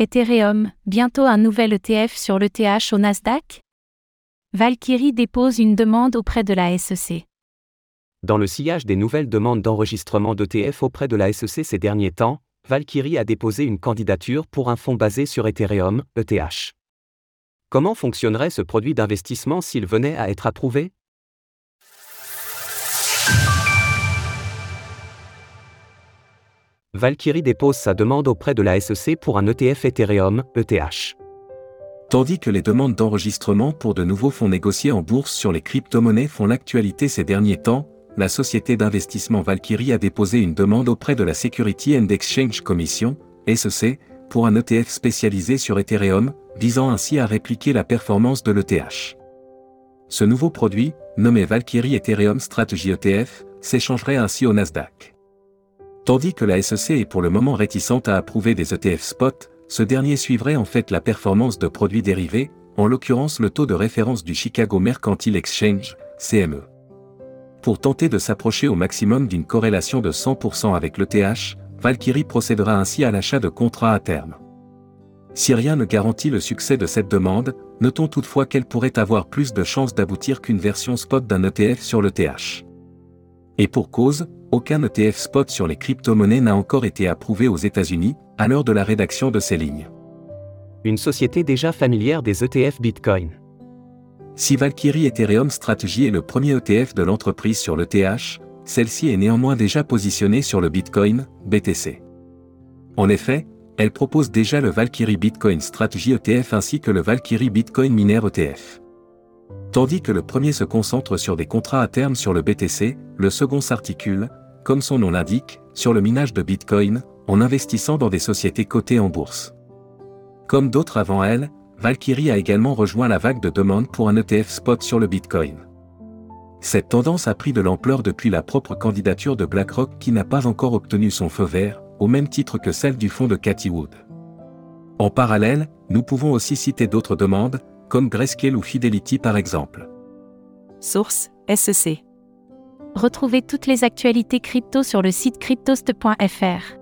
Ethereum, bientôt un nouvel ETF sur l'ETH au Nasdaq? Valkyrie dépose une demande auprès de la SEC. Dans le sillage des nouvelles demandes d'enregistrement d'ETF auprès de la SEC ces derniers temps, Valkyrie a déposé une candidature pour un fonds basé sur Ethereum, ETH. Comment fonctionnerait ce produit d'investissement s'il venait à être approuvé? Valkyrie dépose sa demande auprès de la SEC pour un ETF Ethereum, ETH. Tandis que les demandes d'enregistrement pour de nouveaux fonds négociés en bourse sur les crypto-monnaies font l'actualité ces derniers temps, la société d'investissement Valkyrie a déposé une demande auprès de la Security and Exchange Commission, SEC, pour un ETF spécialisé sur Ethereum, visant ainsi à répliquer la performance de l'ETH. Ce nouveau produit, nommé Valkyrie Ethereum Strategy ETF, s'échangerait ainsi au Nasdaq. Tandis que la SEC est pour le moment réticente à approuver des ETF spot, ce dernier suivrait en fait la performance de produits dérivés, en l'occurrence le taux de référence du Chicago Mercantile Exchange, CME. Pour tenter de s'approcher au maximum d'une corrélation de 100% avec l'ETH, Valkyrie procédera ainsi à l'achat de contrats à terme. Si rien ne garantit le succès de cette demande, notons toutefois qu'elle pourrait avoir plus de chances d'aboutir qu'une version spot d'un ETF sur l'ETH. Et pour cause, aucun ETF spot sur les crypto-monnaies n'a encore été approuvé aux États-Unis, à l'heure de la rédaction de ces lignes. Une société déjà familière des ETF Bitcoin. Si Valkyrie Ethereum Strategy est le premier ETF de l'entreprise sur l'ETH, celle-ci est néanmoins déjà positionnée sur le Bitcoin, BTC. En effet, elle propose déjà le Valkyrie Bitcoin Strategy ETF ainsi que le Valkyrie Bitcoin Miner ETF. Tandis que le premier se concentre sur des contrats à terme sur le BTC, le second s'articule, comme son nom l'indique, sur le minage de Bitcoin, en investissant dans des sociétés cotées en bourse. Comme d'autres avant elle, Valkyrie a également rejoint la vague de demandes pour un ETF spot sur le Bitcoin. Cette tendance a pris de l'ampleur depuis la propre candidature de BlackRock qui n'a pas encore obtenu son feu vert, au même titre que celle du fonds de Cathy Wood. En parallèle, nous pouvons aussi citer d'autres demandes, comme Grayscale ou Fidelity par exemple. Source SEC. Retrouvez toutes les actualités crypto sur le site cryptost.fr.